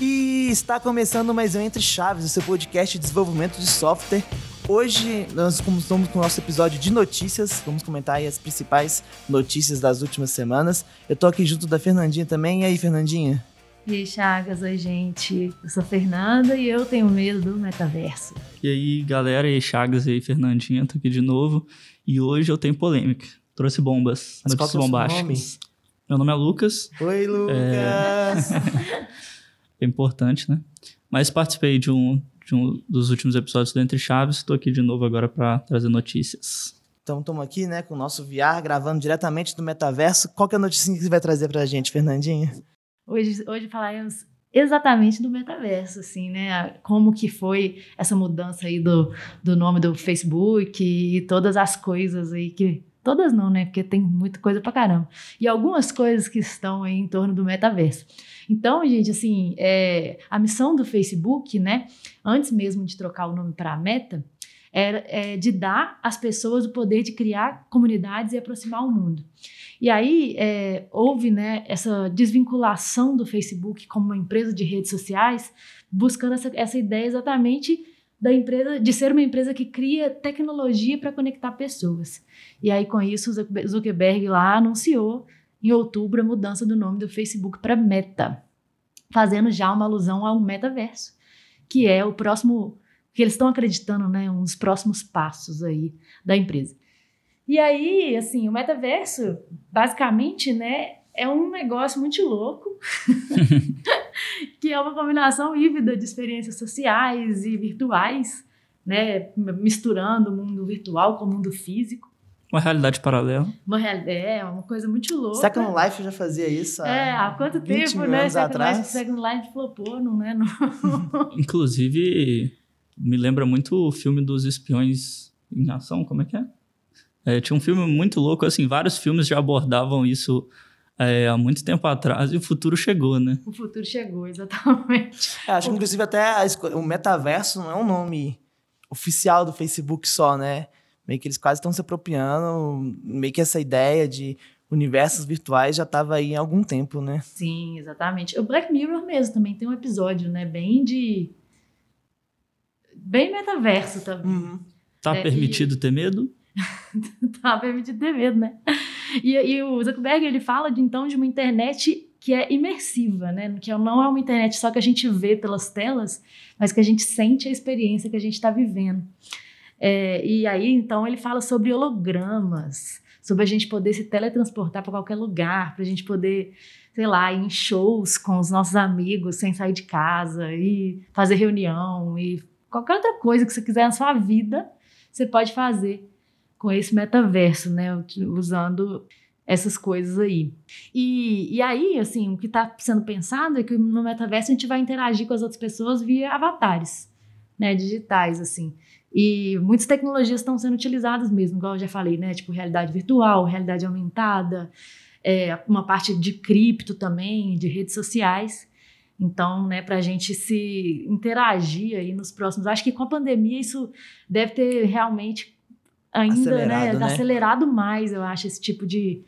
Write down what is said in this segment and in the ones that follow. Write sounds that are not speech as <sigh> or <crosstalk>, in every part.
E está começando mais um Entre Chaves, o seu podcast de desenvolvimento de software. Hoje nós começamos com o nosso episódio de notícias, vamos comentar aí as principais notícias das últimas semanas. Eu tô aqui junto da Fernandinha também. E aí, Fernandinha? E aí, Chagas, oi, gente. Eu sou a Fernanda e eu tenho medo do metaverso. E aí, galera, e aí, Chagas e aí, Fernandinha, tô aqui de novo. E hoje eu tenho polêmica. Trouxe bombas, Mas notícias é bombásticas. Meu nome é Lucas, Oi, Lucas! <laughs> é importante, né? Mas participei de um, de um dos últimos episódios do Entre Chaves, tô aqui de novo agora para trazer notícias. Então, estamos aqui, né, com o nosso VR, gravando diretamente do metaverso. Qual que é a notícia que você vai trazer pra gente, Fernandinha? Hoje, hoje falaremos exatamente do metaverso, assim, né? Como que foi essa mudança aí do, do nome do Facebook e todas as coisas aí que... Todas não, né? Porque tem muita coisa pra caramba. E algumas coisas que estão aí em torno do metaverso. Então, gente, assim, é, a missão do Facebook, né? Antes mesmo de trocar o nome para Meta, era é, de dar às pessoas o poder de criar comunidades e aproximar o mundo. E aí é, houve né, essa desvinculação do Facebook como uma empresa de redes sociais, buscando essa, essa ideia exatamente da empresa de ser uma empresa que cria tecnologia para conectar pessoas. E aí com isso Zuckerberg lá anunciou em outubro a mudança do nome do Facebook para Meta, fazendo já uma alusão ao metaverso, que é o próximo que eles estão acreditando, né, um dos próximos passos aí da empresa. E aí, assim, o metaverso, basicamente, né, é um negócio muito louco, <laughs> que é uma combinação híbrida de experiências sociais e virtuais, né, misturando o mundo virtual com o mundo físico. Uma realidade paralela. Uma real- é uma coisa muito louca. Second Life já fazia isso há É, há quanto 20 tempo, mil né? anos Second atrás. Life, Second Life flopou, não é? Não. <laughs> Inclusive, me lembra muito o filme dos espiões em ação, como é que é? É, tinha um filme muito louco, assim, vários filmes já abordavam isso é, há muito tempo atrás e o futuro chegou, né? O futuro chegou, exatamente. É, acho que, inclusive, até o metaverso não é um nome oficial do Facebook só, né? Meio que eles quase estão se apropriando, meio que essa ideia de universos virtuais já estava aí há algum tempo, né? Sim, exatamente. O Black Mirror mesmo também tem um episódio, né? Bem de. Bem metaverso também. Tá É, permitido ter medo? <laughs> tá permitido ter medo, né? E, e o Zuckerberg, ele fala de, então de uma internet que é imersiva, né? Que não é uma internet só que a gente vê pelas telas, mas que a gente sente a experiência que a gente está vivendo. É, e aí, então, ele fala sobre hologramas, sobre a gente poder se teletransportar para qualquer lugar, para a gente poder, sei lá, ir em shows com os nossos amigos sem sair de casa, e fazer reunião, e qualquer outra coisa que você quiser na sua vida, você pode fazer com esse metaverso, né? Usando essas coisas aí. E, e aí, assim, o que está sendo pensado é que no metaverso a gente vai interagir com as outras pessoas via avatares, né? Digitais, assim. E muitas tecnologias estão sendo utilizadas mesmo, igual eu já falei, né? Tipo realidade virtual, realidade aumentada, é, uma parte de cripto também, de redes sociais. Então, né, para a gente se interagir aí nos próximos. Acho que com a pandemia isso deve ter realmente ainda Acelerado, né, né? acelerado mais, eu acho, esse tipo de,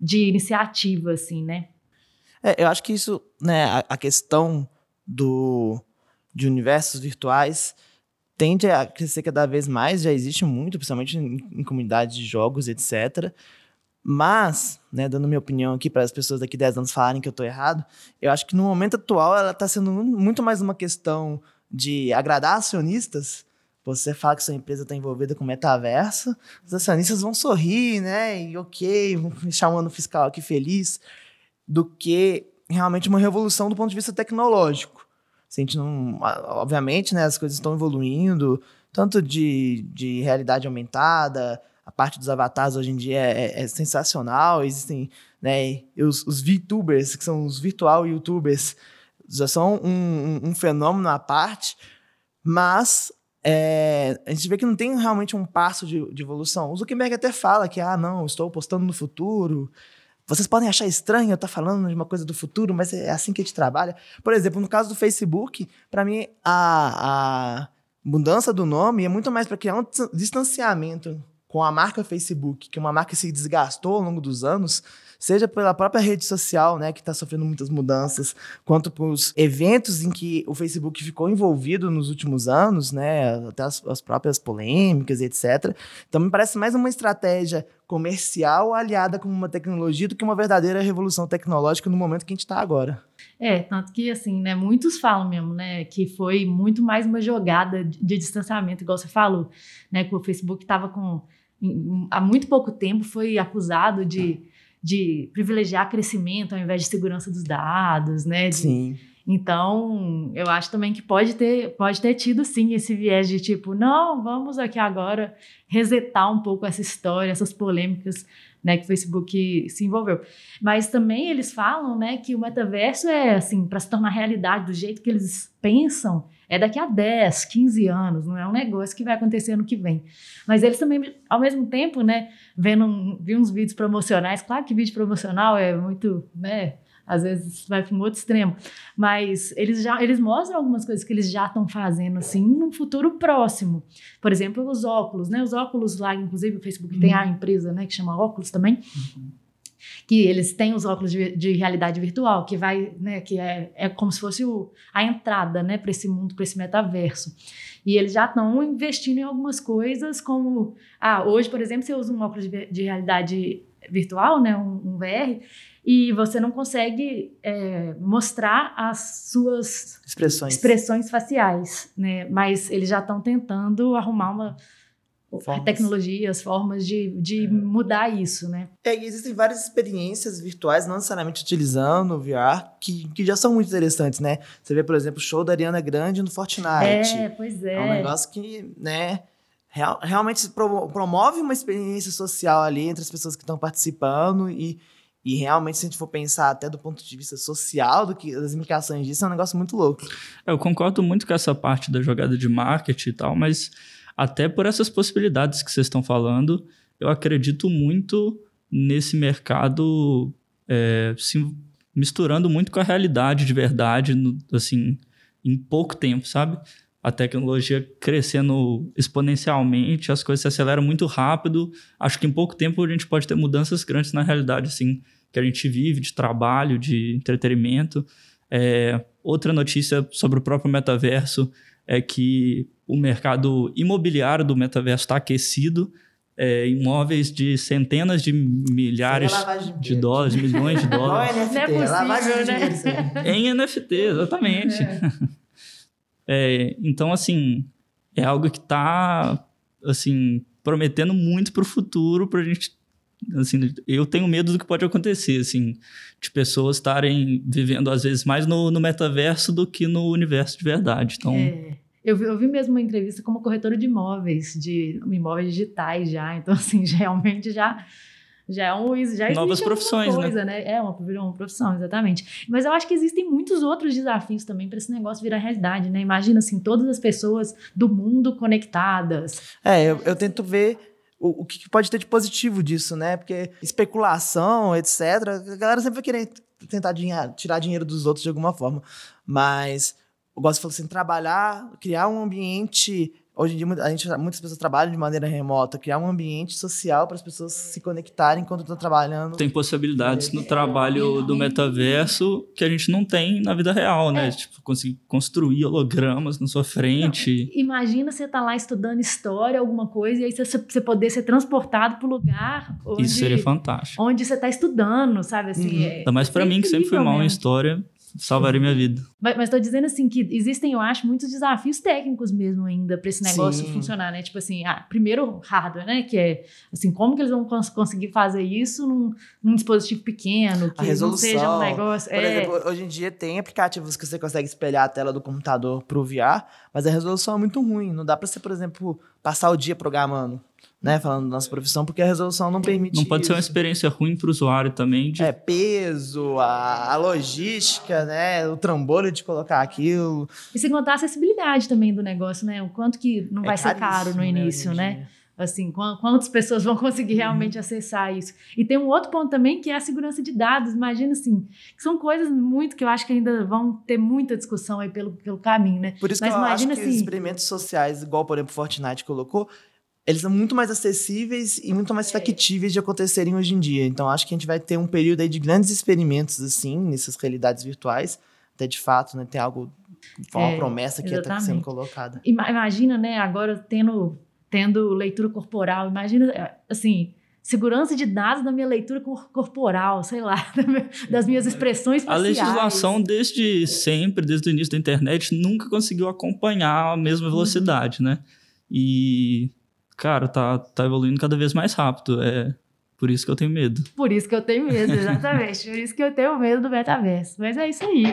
de iniciativa, assim, né? É, eu acho que isso, né, a, a questão do, de universos virtuais tende a crescer cada vez mais, já existe muito, principalmente em, em comunidades de jogos, etc. Mas, né, dando minha opinião aqui para as pessoas daqui 10 anos falarem que eu estou errado, eu acho que no momento atual ela está sendo mu- muito mais uma questão de agradar acionistas. Você fala que sua empresa está envolvida com metaverso, os acionistas vão sorrir, né? E ok, vão <laughs> um ano fiscal aqui feliz, do que realmente uma revolução do ponto de vista tecnológico. Se a gente não, obviamente, né, as coisas estão evoluindo, tanto de, de realidade aumentada, a parte dos avatares hoje em dia é, é- é sensacional, existem né, os, os VTubers, que são os virtual YouTubers, já são um, um- um fenômeno à parte, mas é, a gente vê que não tem realmente um passo de, de evolução. O Zuckerberg até fala que, ah, não, estou postando no futuro, vocês podem achar estranho eu estar falando de uma coisa do futuro, mas é assim que a gente trabalha. Por exemplo, no caso do Facebook, para mim, a, a mudança do nome é muito mais para criar um dis- distanciamento com a marca Facebook, que é uma marca que se desgastou ao longo dos anos, seja pela própria rede social, né, que está sofrendo muitas mudanças, quanto para os eventos em que o Facebook ficou envolvido nos últimos anos, né, até as, as próprias polêmicas etc. Então, me parece mais uma estratégia comercial aliada com uma tecnologia do que uma verdadeira revolução tecnológica no momento que a gente está agora. É, tanto que, assim, né, muitos falam mesmo, né, que foi muito mais uma jogada de, de distanciamento, igual você falou, né, que o Facebook estava com, há muito pouco tempo, foi acusado de, de privilegiar crescimento ao invés de segurança dos dados, né, de, Sim. Então, eu acho também que pode ter, pode ter tido sim esse viés de tipo, não, vamos aqui agora resetar um pouco essa história, essas polêmicas né, que o Facebook se envolveu. Mas também eles falam, né, que o metaverso é assim, para se tornar realidade do jeito que eles pensam, é daqui a 10, 15 anos, não é um negócio que vai acontecer ano que vem. Mas eles também, ao mesmo tempo, né, vendo um, vi uns vídeos promocionais, claro que vídeo promocional é muito, né, às vezes vai para um outro extremo, mas eles já eles mostram algumas coisas que eles já estão fazendo assim num futuro próximo. Por exemplo, os óculos, né? Os óculos lá, inclusive o Facebook uhum. tem a empresa, né, que chama Óculos também. Uhum. Que eles têm os óculos de, de, realidade virtual, que vai, né, que é, é como se fosse o, a entrada, né, para esse mundo, para esse metaverso. E eles já estão investindo em algumas coisas, como, ah, hoje, por exemplo, você usa um óculos de, de realidade virtual, né, um, um VR, e você não consegue é, mostrar as suas expressões, expressões faciais, né? Mas eles já estão tentando arrumar uma formas. tecnologias, formas de, de é. mudar isso, né? É, existem várias experiências virtuais, não necessariamente utilizando o VR, que, que já são muito interessantes, né? Você vê, por exemplo, o show da Ariana Grande no Fortnite. É, pois é. É um negócio que, né? Real, realmente promove uma experiência social ali entre as pessoas que estão participando e e realmente, se a gente for pensar até do ponto de vista social, do que das implicações disso, é um negócio muito louco. Eu concordo muito com essa parte da jogada de marketing e tal, mas até por essas possibilidades que vocês estão falando, eu acredito muito nesse mercado é, se misturando muito com a realidade de verdade, no, assim, em pouco tempo, sabe? A tecnologia crescendo exponencialmente, as coisas se aceleram muito rápido. Acho que em pouco tempo a gente pode ter mudanças grandes na realidade, assim, que a gente vive, de trabalho, de entretenimento. É, outra notícia sobre o próprio metaverso é que o mercado imobiliário do metaverso está aquecido. É, imóveis de centenas de milhares de, de dólares, milhões de dólares. Não é NFT, Não é possível, né? em NFT, exatamente. É. <laughs> É, então, assim, é algo que está assim, prometendo muito para o futuro para a gente assim, eu tenho medo do que pode acontecer, assim, de pessoas estarem vivendo, às vezes, mais no, no metaverso do que no universo de verdade. Então. É. Eu vi, eu vi mesmo uma entrevista com uma corretora de imóveis, de imóveis digitais já. <laughs> Então, assim, realmente já já é um já novas profissões, né? coisa, né? né? É uma, uma profissão, exatamente. Mas eu acho que existem muitos outros desafios também para esse negócio virar realidade, né? Imagina assim, todas as pessoas do mundo conectadas. É, eu, eu tento ver o, o que pode ter de positivo disso, né? Porque especulação, etc., a galera sempre vai querer tentar dinheiro, tirar dinheiro dos outros de alguma forma. Mas eu gosto de falar assim, trabalhar, criar um ambiente Hoje em dia, a gente, muitas pessoas trabalham de maneira remota, criar um ambiente social para as pessoas se conectarem enquanto estão trabalhando. Tem possibilidades no trabalho do metaverso que a gente não tem na vida real, né? É. Tipo, conseguir construir hologramas na sua frente. Não, imagina você estar tá lá estudando história, alguma coisa, e aí você, você poder ser transportado para o lugar. Onde, Isso seria fantástico. Onde você está estudando, sabe? Assim, uhum. é, Ainda mais para mim, que sempre fui mal em história salvaria minha vida. Mas, estou dizendo assim que existem, eu acho, muitos desafios técnicos mesmo ainda para esse negócio Sim. funcionar, né? Tipo assim, ah, primeiro hardware, né? Que é assim, como que eles vão cons conseguir fazer isso num, num, dispositivo pequeno, que não seja um negócio. Por é... exemplo, hoje em dia tem aplicativos que você consegue espelhar a tela do computador pro VR, mas a resolução é muito ruim. Não dá para você, por exemplo, passar o dia programando né, falando da nossa profissão, porque a resolução não permite. Não pode isso. ser uma experiência ruim para o usuário também. De... É, peso, a, a, logística, né, o trambolho de colocar aquilo. E sem contar a acessibilidade também do negócio, né? O quanto que não é vai ser caro no né, início, né? né? Assim, quantas pessoas vão conseguir realmente uhum. acessar isso? E tem um outro ponto também que é a segurança de dados. Imagina assim, que são coisas muito que eu acho que ainda vão ter muita discussão aí pelo, pelo caminho, né? Por isso Mas que eu acho que assim, os experimentos sociais, igual por exemplo o Fortnite colocou, eles são muito mais acessíveis e muito mais factíveis de acontecerem hoje em dia. Então, acho que a gente vai ter um período aí de grandes experimentos, assim, nessas realidades virtuais, até de fato, né, ter algo, uma é, promessa que está sendo colocada. Imagina, né, agora tendo, tendo leitura corporal, imagina, assim, segurança de dados da minha leitura corporal, sei lá, <laughs> das minhas expressões faciais. A legislação desde sempre, desde o início da internet, nunca conseguiu acompanhar a mesma velocidade, uhum. né? E cara, tá, tá evoluindo cada vez mais rápido. É por isso que eu tenho medo. Por isso que eu tenho medo, exatamente. por isso que eu tenho medo do metaverso. Mas é isso aí.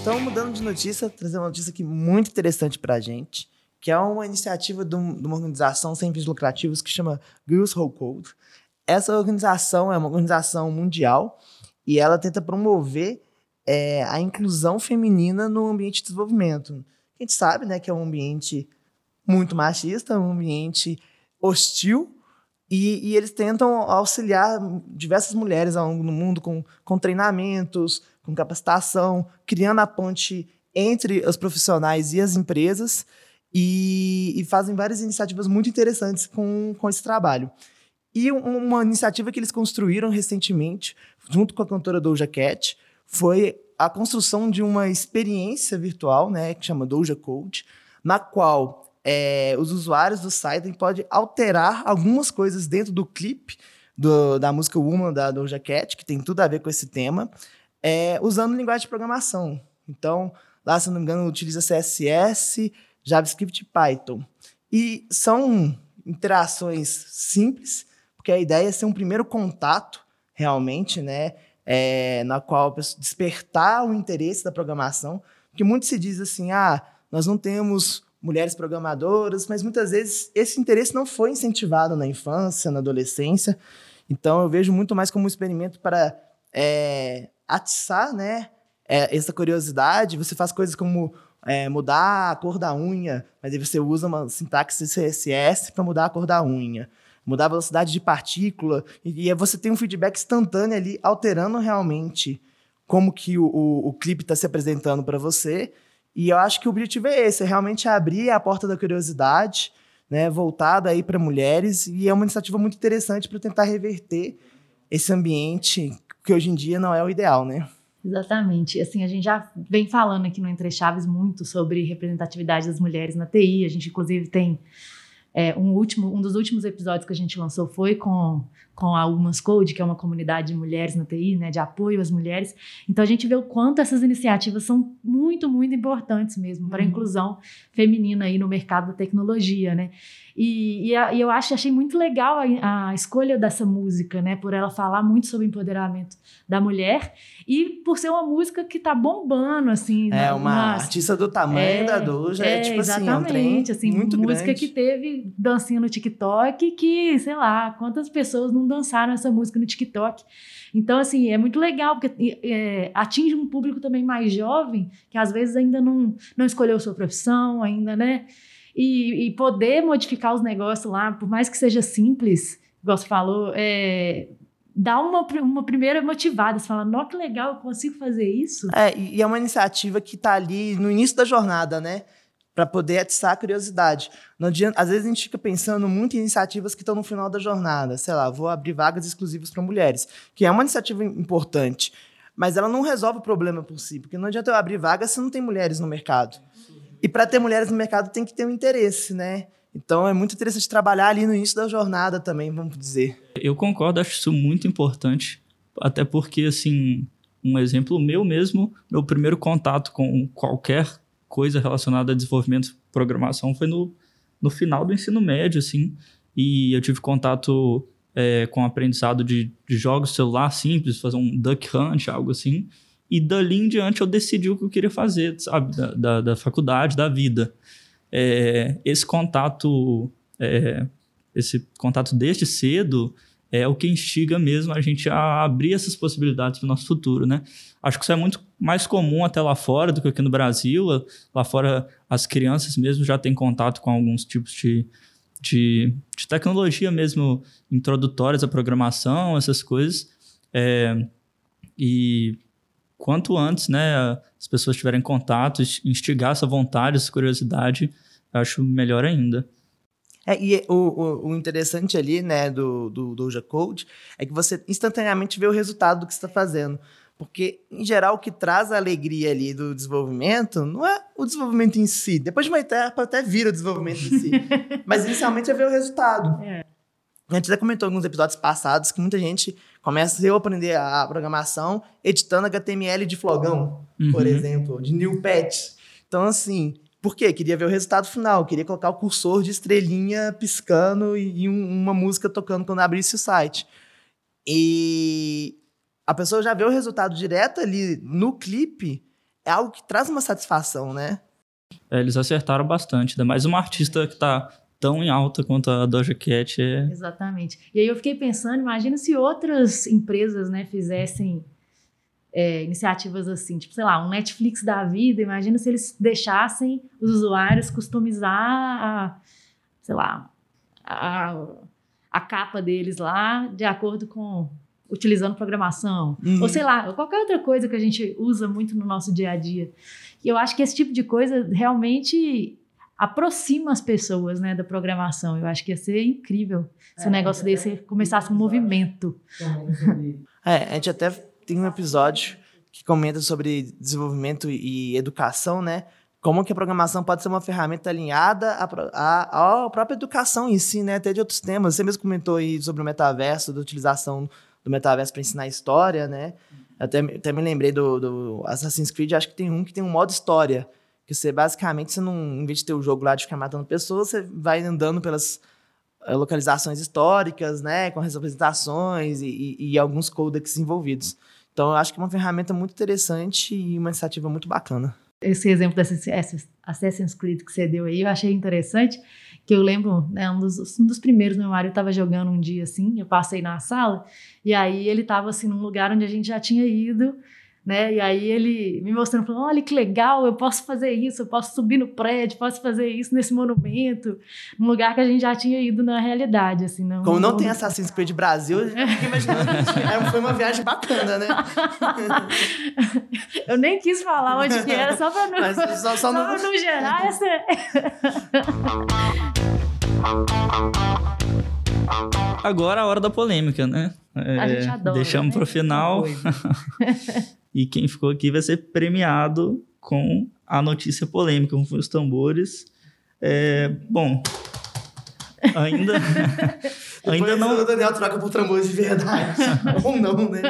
Então, mudando de notícia, trazer uma notícia aqui muito interessante pra gente, que é uma iniciativa de, uma organização sem fins lucrativos que chama Girls Whole Code. Essa organização é uma organização mundial e ela tenta promover é, a inclusão feminina no ambiente de desenvolvimento a gente sabe né, que é um ambiente muito machista, um ambiente hostil, e, e, eles tentam auxiliar diversas mulheres ao longo do mundo com, com treinamentos, com capacitação, criando a ponte entre os profissionais e as empresas, e, e fazem várias iniciativas muito interessantes com, com esse trabalho. E uma iniciativa que eles construíram recentemente, junto com a cantora Doja Cat, foi a construção de uma experiência virtual, né, que chama Doja Code, na qual é, os usuários do site podem alterar algumas coisas dentro do clipe do, da música Woman da Doja Cat, que tem tudo a ver com esse tema, é, usando linguagem de programação. Então, lá, se não me engano, utiliza CSS, JavaScript e Python. E são interações simples, porque a ideia é ser um primeiro contato, realmente, né? É, na qual despertar o interesse da programação, porque muito se diz assim, ah, nós não temos mulheres programadoras, mas muitas vezes esse interesse não foi incentivado na infância, na adolescência, então eu vejo muito mais como um experimento para é, atiçar, né, é, essa curiosidade, você faz coisas como é, mudar a cor da unha, mas aí você usa uma sintaxe CSS para mudar a cor da unha mudar a velocidade de partícula, e, e você tem um feedback instantâneo ali, alterando realmente como que o, o, o clipe está se apresentando para você. E eu acho que o objetivo é esse, é realmente abrir a porta da curiosidade, né, voltada aí para mulheres, e é uma iniciativa muito interessante para tentar reverter esse ambiente que hoje em dia não é o ideal, né? Exatamente. Assim, a gente já vem falando aqui no Entre Chaves muito sobre representatividade das mulheres na TI. A gente, inclusive, tem é, um, último, um dos últimos episódios que a gente lançou foi com, com a Women's Code, que é uma comunidade de mulheres na TI, né, de apoio às mulheres. Então a gente vê o quanto essas iniciativas são muito, muito importantes mesmo para a uhum. inclusão feminina aí no mercado da tecnologia, né? E, e, a, e, eu acho, achei muito legal a, a, escolha dessa música, né? Por ela falar muito sobre o empoderamento da mulher e por ser uma música que tá bombando, assim. É, na, uma nas... artista do tamanho é, da Doja, é, é tipo assim, é um trem assim, muito música grande. que teve dancinha no TikTok que, sei lá, quantas pessoas não dançaram essa música no TikTok. Então, assim, é muito legal, porque é, atinge um público também mais jovem, que às vezes ainda não, não escolheu sua profissão, ainda, né? E, e poder modificar os negócios lá, por mais que seja simples, igual você falou, é, dá uma, uma primeira motivada. Você fala, nossa, que legal, eu consigo fazer isso. É, e é uma iniciativa que está ali no início da jornada, né? Para poder atiçar a curiosidade. Não adianta, às vezes a gente fica pensando muito em iniciativas que estão no final da jornada. Sei lá, vou abrir vagas exclusivas para mulheres, que é uma iniciativa importante, mas ela não resolve o problema por si, porque não adianta eu abrir vagas se não tem mulheres no mercado. E para ter mulheres no mercado tem que ter um interesse, né? Então é muito interessante trabalhar ali no início da jornada também, vamos dizer. Eu concordo, acho isso muito importante, até porque assim, um exemplo meu mesmo, meu primeiro contato com qualquer coisa relacionada a desenvolvimento programação foi no, no final do ensino médio, assim, e eu tive contato é, com aprendizado de, de jogos celular simples, fazer um duck hunt, algo assim, e dali em diante eu decidi o que eu queria fazer, sabe? Da, da, da faculdade, da vida. É, esse contato, é, esse contato desde cedo é o que instiga mesmo a gente a abrir essas possibilidades para o nosso futuro, né? Acho que isso é muito mais comum até lá fora do que aqui no Brasil. Lá fora, as crianças mesmo já têm contato com alguns tipos de, de, de tecnologia mesmo introdutórias à programação, essas coisas. É, e quanto antes, né, as pessoas tiverem contato, instigar essa vontade, essa curiosidade, acho melhor ainda. É, e o, o, o, interessante ali, né, do, do Doja Code, é que você instantaneamente vê o resultado do que você está fazendo. Porque, em geral, o que traz a alegria ali do desenvolvimento não é o desenvolvimento em si. Depois de uma etapa até vira o desenvolvimento em si. <laughs> Mas, inicialmente, é ver o resultado. É. A gente já comentou em alguns episódios passados que muita gente começa a aprender a programação editando HTML de flogão, uhum. por exemplo, de new patch. Então, assim, por quê? Queria ver o resultado final, queria colocar o cursor de estrelinha piscando e, um, uma música tocando quando abrisse o site. E a pessoa já vê o resultado direto ali no clipe, é algo que traz uma satisfação, né? É, eles acertaram bastante, ainda mais uma artista que está tão em alta quanto a Doja Cat. É... Exatamente. E aí eu fiquei pensando, imagina se outras empresas né, fizessem é, iniciativas assim, tipo, sei lá, um Netflix da vida, imagina se eles deixassem os usuários customizar a, sei lá, a, a capa deles lá de acordo com utilizando programação, uhum. ou sei lá, qualquer outra coisa que a gente usa muito no nosso dia a dia. E eu acho que esse tipo de coisa realmente aproxima as pessoas, né, da programação. Eu acho que ia ser incrível se é, um negócio desse começasse um movimento. É, a gente até tem um episódio que comenta sobre desenvolvimento e educação, né? Como que a programação pode ser uma ferramenta alinhada à, à, própria educação em si, né? Até de outros temas. Você mesmo comentou aí sobre o metaverso, da utilização do metaverso para ensinar história, né? Até, até me lembrei do, do Assassin's Creed, acho que tem um que tem um modo história. Que você basicamente, você não, em vez de ter o jogo lá de ficar matando pessoas, você vai andando pelas eh, localizações históricas, né? Com as representações e, e, e alguns codecs envolvidos. Então, eu acho que é uma ferramenta muito interessante e uma iniciativa muito bacana. Esse exemplo dessa Assassin's Creed que você deu aí, eu achei interessante, que eu lembro, né, um dos, um dos primeiros, meu marido estava jogando um dia assim, eu passei na sala, e aí ele estava assim num lugar onde a gente já tinha ido, né? E aí ele me mostrando, falando, olha que legal, eu posso fazer isso, eu posso subir no prédio, posso fazer isso nesse monumento, num lugar que a gente já tinha ido na realidade, assim. Não, Como não, não tem Assassin's Creed Brasil, eu fiquei imaginando que foi uma viagem bacana, né? <laughs> eu nem quis falar onde que era, só para não, Mas só, só, só não... não gerar <laughs> essa... Agora a hora da polêmica, né? É, a gente adora. Deixamos né? para o final. <laughs> E quem ficou aqui vai ser premiado com a notícia polêmica, com os tambores. É, bom, ainda. <laughs> ainda não. O Daniel troca por tambores de verdade. <laughs> Ou não, né?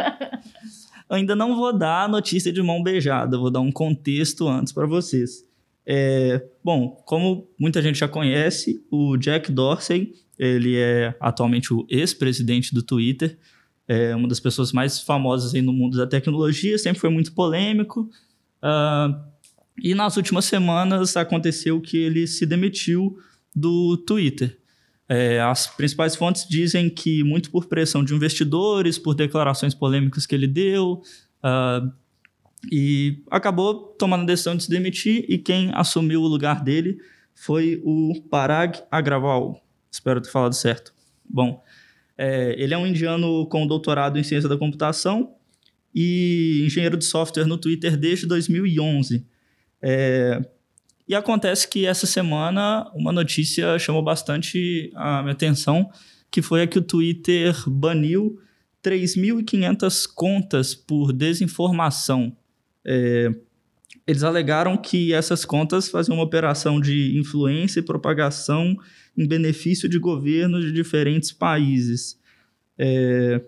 Ainda não vou dar a notícia de mão beijada, vou dar um contexto antes para vocês. É, bom, como muita gente já conhece, o Jack Dorsey, ele é atualmente o ex-presidente do Twitter é uma das pessoas mais famosas aí no mundo da tecnologia, sempre foi muito polêmico. Uh, e nas últimas semanas aconteceu que ele se demitiu do Twitter. É, as principais fontes dizem que muito por pressão de investidores, por declarações polêmicas que ele deu, uh, e acabou tomando a decisão de se demitir, e quem assumiu o lugar dele foi o Parag Agrawal. Espero ter falado certo. Bom, é, ele é um indiano com doutorado em ciência da computação e engenheiro de software no Twitter desde 2011. É, e acontece que essa semana uma notícia chamou bastante a minha atenção, que foi a que o Twitter baniu 3.500 contas por desinformação. É, eles alegaram que essas contas faziam uma operação de influência e propagação em benefício de governos de diferentes países. É...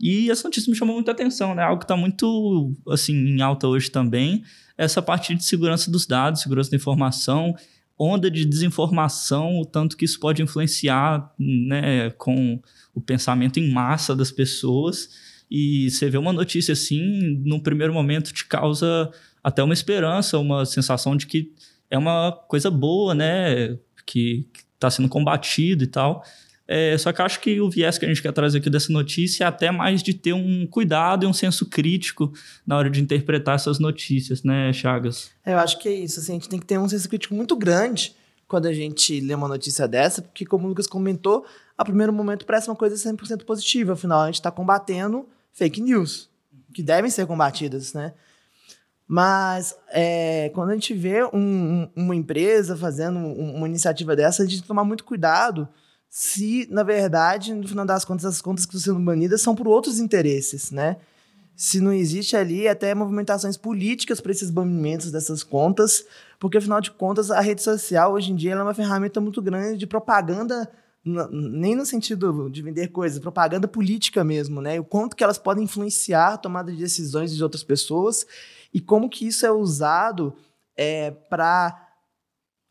E essa notícia me chamou muita atenção, né? Algo que está muito assim em alta hoje também, essa parte de segurança dos dados, segurança da informação, onda de desinformação, o tanto que isso pode influenciar né, com o pensamento em massa das pessoas. E você vê uma notícia assim, no primeiro momento te causa até uma esperança, uma sensação de que é uma coisa boa, né? Que está sendo combatido e tal. É, só que acho que o viés que a gente quer trazer aqui dessa notícia é até mais de ter um cuidado e um senso crítico na hora de interpretar essas notícias, né, Chagas? É, eu acho que é isso. Assim, a gente tem que ter um senso crítico muito grande quando a gente lê uma notícia dessa, porque, como o Lucas comentou, a primeiro momento parece uma coisa 100% positiva. Afinal, a gente está combatendo fake news. que devem ser combatidas, né? Mas é, quando a gente vê um, uma empresa fazendo uma iniciativa dessa, a gente tem que tomar muito cuidado se, na verdade, no final das contas, as contas que estão sendo banidas são por outros interesses, né? Se não existe ali até movimentações políticas para esses banimentos dessas contas, porque, afinal de contas, a rede social, hoje em dia, é uma ferramenta muito grande de propaganda nem no sentido de vender coisas, propaganda política mesmo, né? O quanto que elas podem influenciar a tomada de decisões de outras pessoas e como que isso é usado é, para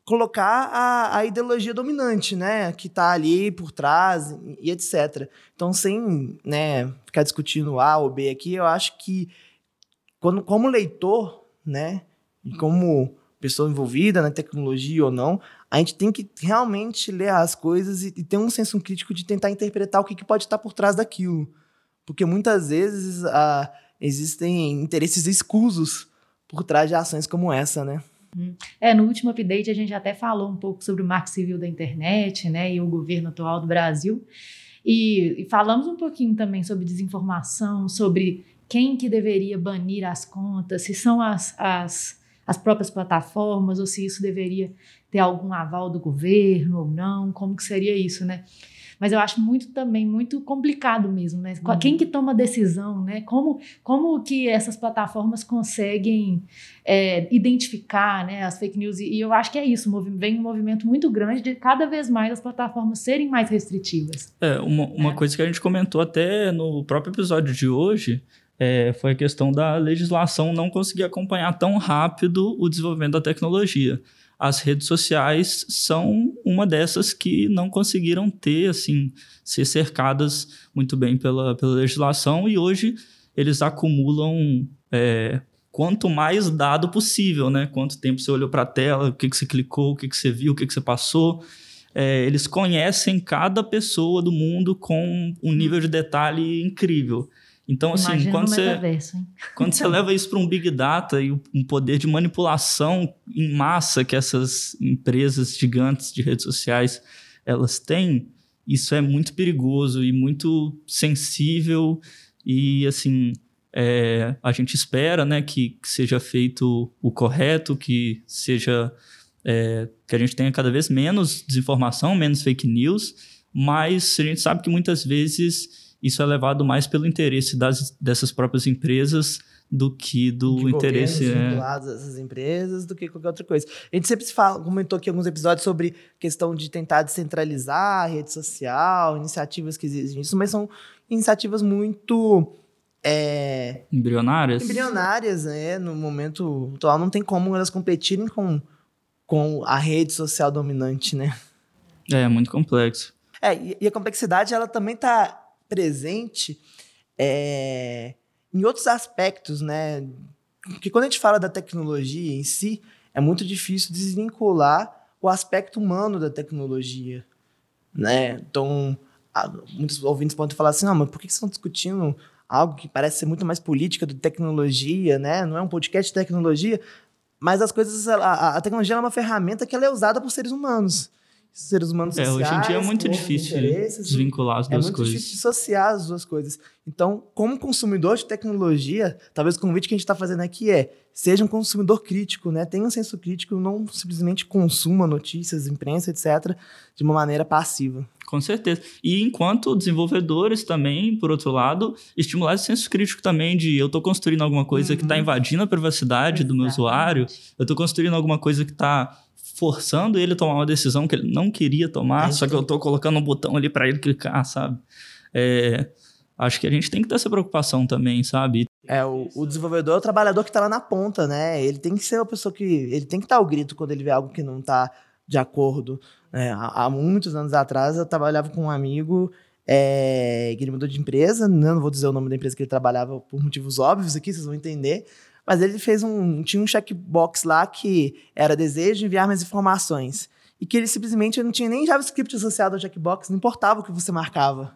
colocar a, a, ideologia dominante, né, que está ali por trás e etc. Então, sem né, ficar discutindo A ou B aqui, eu acho que quando, como leitor, né, e como pessoa envolvida na tecnologia ou não, a gente tem que realmente ler as coisas e, e ter um senso crítico de tentar interpretar o que, que pode estar por trás daquilo. Porque muitas vezes a, existem interesses escusos por trás de ações como essa, né? Uhum. É, no último update a gente até falou um pouco sobre o marco civil da internet, né, e o governo atual do Brasil. E, e, falamos um pouquinho também sobre desinformação, sobre quem que deveria banir as contas, se são as, as, as próprias plataformas ou se isso deveria ter algum aval do governo ou não, como que seria isso, né? Mas eu acho muito também muito complicado mesmo, né? Uhum. Quem que toma a decisão, né? Como, como que essas plataformas conseguem é, identificar né, as fake news? E, eu acho que é isso, vem um movimento muito grande de cada vez mais as plataformas serem mais restritivas. É, uma, uma é. coisa que a gente comentou até no próprio episódio de hoje é, foi a questão da legislação não conseguir acompanhar tão rápido o desenvolvimento da tecnologia as redes sociais são uma dessas que não conseguiram ter, assim, ser cercadas muito bem pela, pela legislação e hoje eles acumulam é, quanto mais dado possível, né? Quanto tempo você olhou para a tela, o que, que você clicou, o que, que você viu, o que, que você passou. É, eles conhecem cada pessoa do mundo com um nível de detalhe incrível. Então, assim, Imagina quando você, quando você leva isso para um Big Data e um poder de manipulação em massa que essas empresas gigantes de redes sociais elas têm, isso é muito perigoso e muito sensível. E, assim, é, a gente espera né, que, que, seja feito o correto, que seja... É, que a gente tenha cada vez menos desinformação, menos fake news, mas a gente sabe que muitas vezes isso é levado mais pelo interesse das, dessas próprias empresas do que do de interesse é... vinculados a essas empresas do que qualquer outra coisa. A gente sempre fala, comentou aqui alguns episódios sobre questão de tentar descentralizar a rede social, iniciativas que existem isso, mas são iniciativas muito é, embrionárias. Embrionárias, né? No momento atual não tem como elas competirem com, com a rede social dominante, né? É, muito complexo. É, e, e a complexidade ela também está presente é, em outros aspectos, né? Porque quando a gente fala da tecnologia em si, é muito difícil desvincular o aspecto humano da tecnologia, né? Então, muitos ouvintes podem falar assim, não, mas por que vocês estão discutindo algo que parece ser muito mais política do que tecnologia, né? Não é um podcast de tecnologia, mas as coisas, a, tecnologia é uma ferramenta que é usada por seres humanos seres humanos é, sociais. Hoje em dia é muito difícil desvincular as duas coisas. É muito coisas. difícil dissociar as duas coisas. Então, como consumidor de tecnologia, talvez o convite que a gente está fazendo aqui é seja um consumidor crítico, né? Tenha um senso crítico, não simplesmente consuma notícias, imprensa, etc., de uma maneira passiva. Com certeza. E enquanto desenvolvedores também, por outro lado, estimular esse senso crítico também de eu estou construindo alguma coisa uhum. que está invadindo a privacidade Exatamente. do meu usuário, eu estou construindo alguma coisa que está forçando ele a tomar uma decisão que ele não queria tomar, só que eu tô colocando um botão ali para ele clicar, sabe? É, acho que a gente tem que ter essa preocupação também, sabe? É, o, o desenvolvedor é o trabalhador que tá lá na ponta, né? Ele tem que ser uma pessoa que. Ele tem que dar o grito quando ele vê algo que não tá de acordo. É, há, há, muitos anos atrás, eu trabalhava com um amigo é, que ele mudou de empresa, né? não vou dizer o nome da empresa que ele trabalhava por motivos óbvios aqui, vocês vão entender. Mas ele fez um. Tinha um checkbox lá que era desejo de enviar mais informações. E que ele simplesmente não tinha nem JavaScript associado ao checkbox, não importava o que você marcava.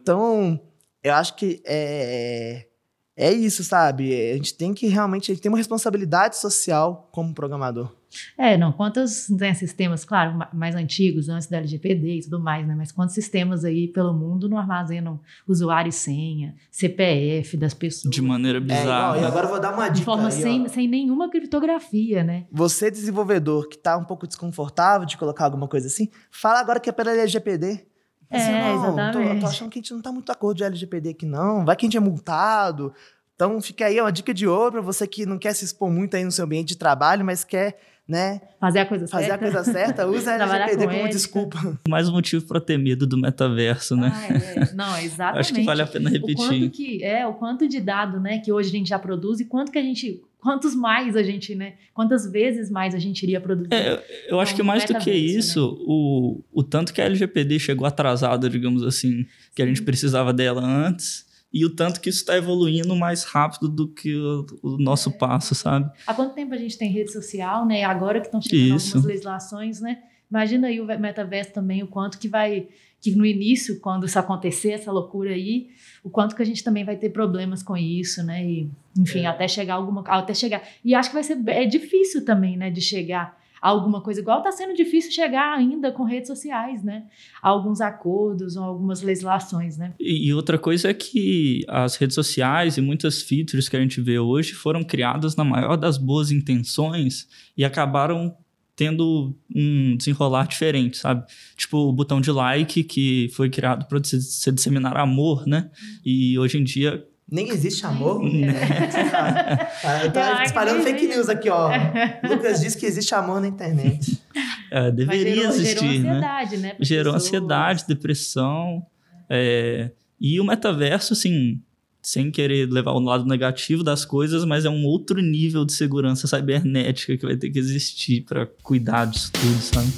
Então, eu acho que é, é isso, sabe? A gente tem que realmente a gente tem uma responsabilidade social como programador. É, não, quantos né, sistemas, claro, mais antigos, antes da LGPD e tudo mais, né? Mas quantos sistemas aí pelo mundo não armazenam usuário e senha, CPF das pessoas? De maneira bizarra. É, e agora eu vou dar uma dica. De forma aí, sem, ó. sem nenhuma criptografia, né? Você, desenvolvedor, que tá um pouco desconfortável de colocar alguma coisa assim, fala agora que é pela LGPD. Assim, É, não, Tô, exatamente. tô achando que a gente não tá muito acordo de LGPD aqui, não. Vai que a gente é multado. Então fica aí uma dica de ouro pra você que não quer se expor muito aí no seu ambiente de trabalho, mas quer, né, Fazer a coisa fazer certa. a coisa certa, usa <laughs> LGPD com como ética. desculpa. Mais um motivo para ter medo do metaverso, né? Ah, é. Não, exatamente. <laughs> Acho que vale a pena O quanto repetir. que é, o quanto de dado, né, que hoje a gente já produz e quanto que a gente, quantos mais a gente, né, quantas vezes mais a gente iria produzir. É, eu acho que mais do que metaverso, isso, o, o tanto que a LGPD chegou atrasada, digamos assim, que a gente precisava dela antes, e o tanto que isso está evoluindo mais rápido do que o, o nosso passo, sabe? Há quanto tempo a gente tem rede social, né? Agora que estão chegando Isso. algumas legislações, né? Imagina aí o metaverso também, o quanto que vai, que no início, quando isso acontecer, essa loucura aí, o quanto que a gente também vai ter problemas com isso, né? E, enfim, É. até chegar alguma, até chegar. E acho que vai ser é difícil também, né, de chegar a alguma coisa igual está sendo difícil chegar ainda com redes sociais, né? A alguns acordos ou algumas legislações, né? E, e outra coisa é que as redes sociais e muitas features que a gente vê hoje foram criadas na maior das boas intenções e acabaram tendo um desenrolar diferente, sabe? Tipo o botão de like que foi criado para você disseminar amor, né? E hoje em dia Nem existe amor. Né? <laughs> Tá, eu tô Ah, espalhando fake news aqui, ó. Lucas diz que existe amor na internet. é, deveria gerou, existir, gerou né? ansiedade, né? pras gerou pessoas. ansiedade, depressão. é, e o metaverso, assim, sem querer levar o lado negativo das coisas, mas é um outro nível de segurança cibernética que vai ter que existir para cuidar disso tudo, sabe?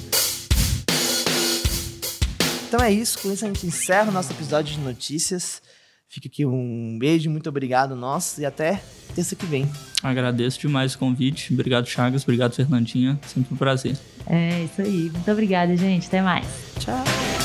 Então é isso, com isso a gente encerra o nosso episódio de notícias. Fica aqui um beijo, muito obrigado nosso e até terça que vem. Agradeço demais o convite. Obrigado, Chagas. Obrigado, Fernandinha. Sempre um prazer. É isso aí. Muito obrigada, gente. Até mais. Tchau.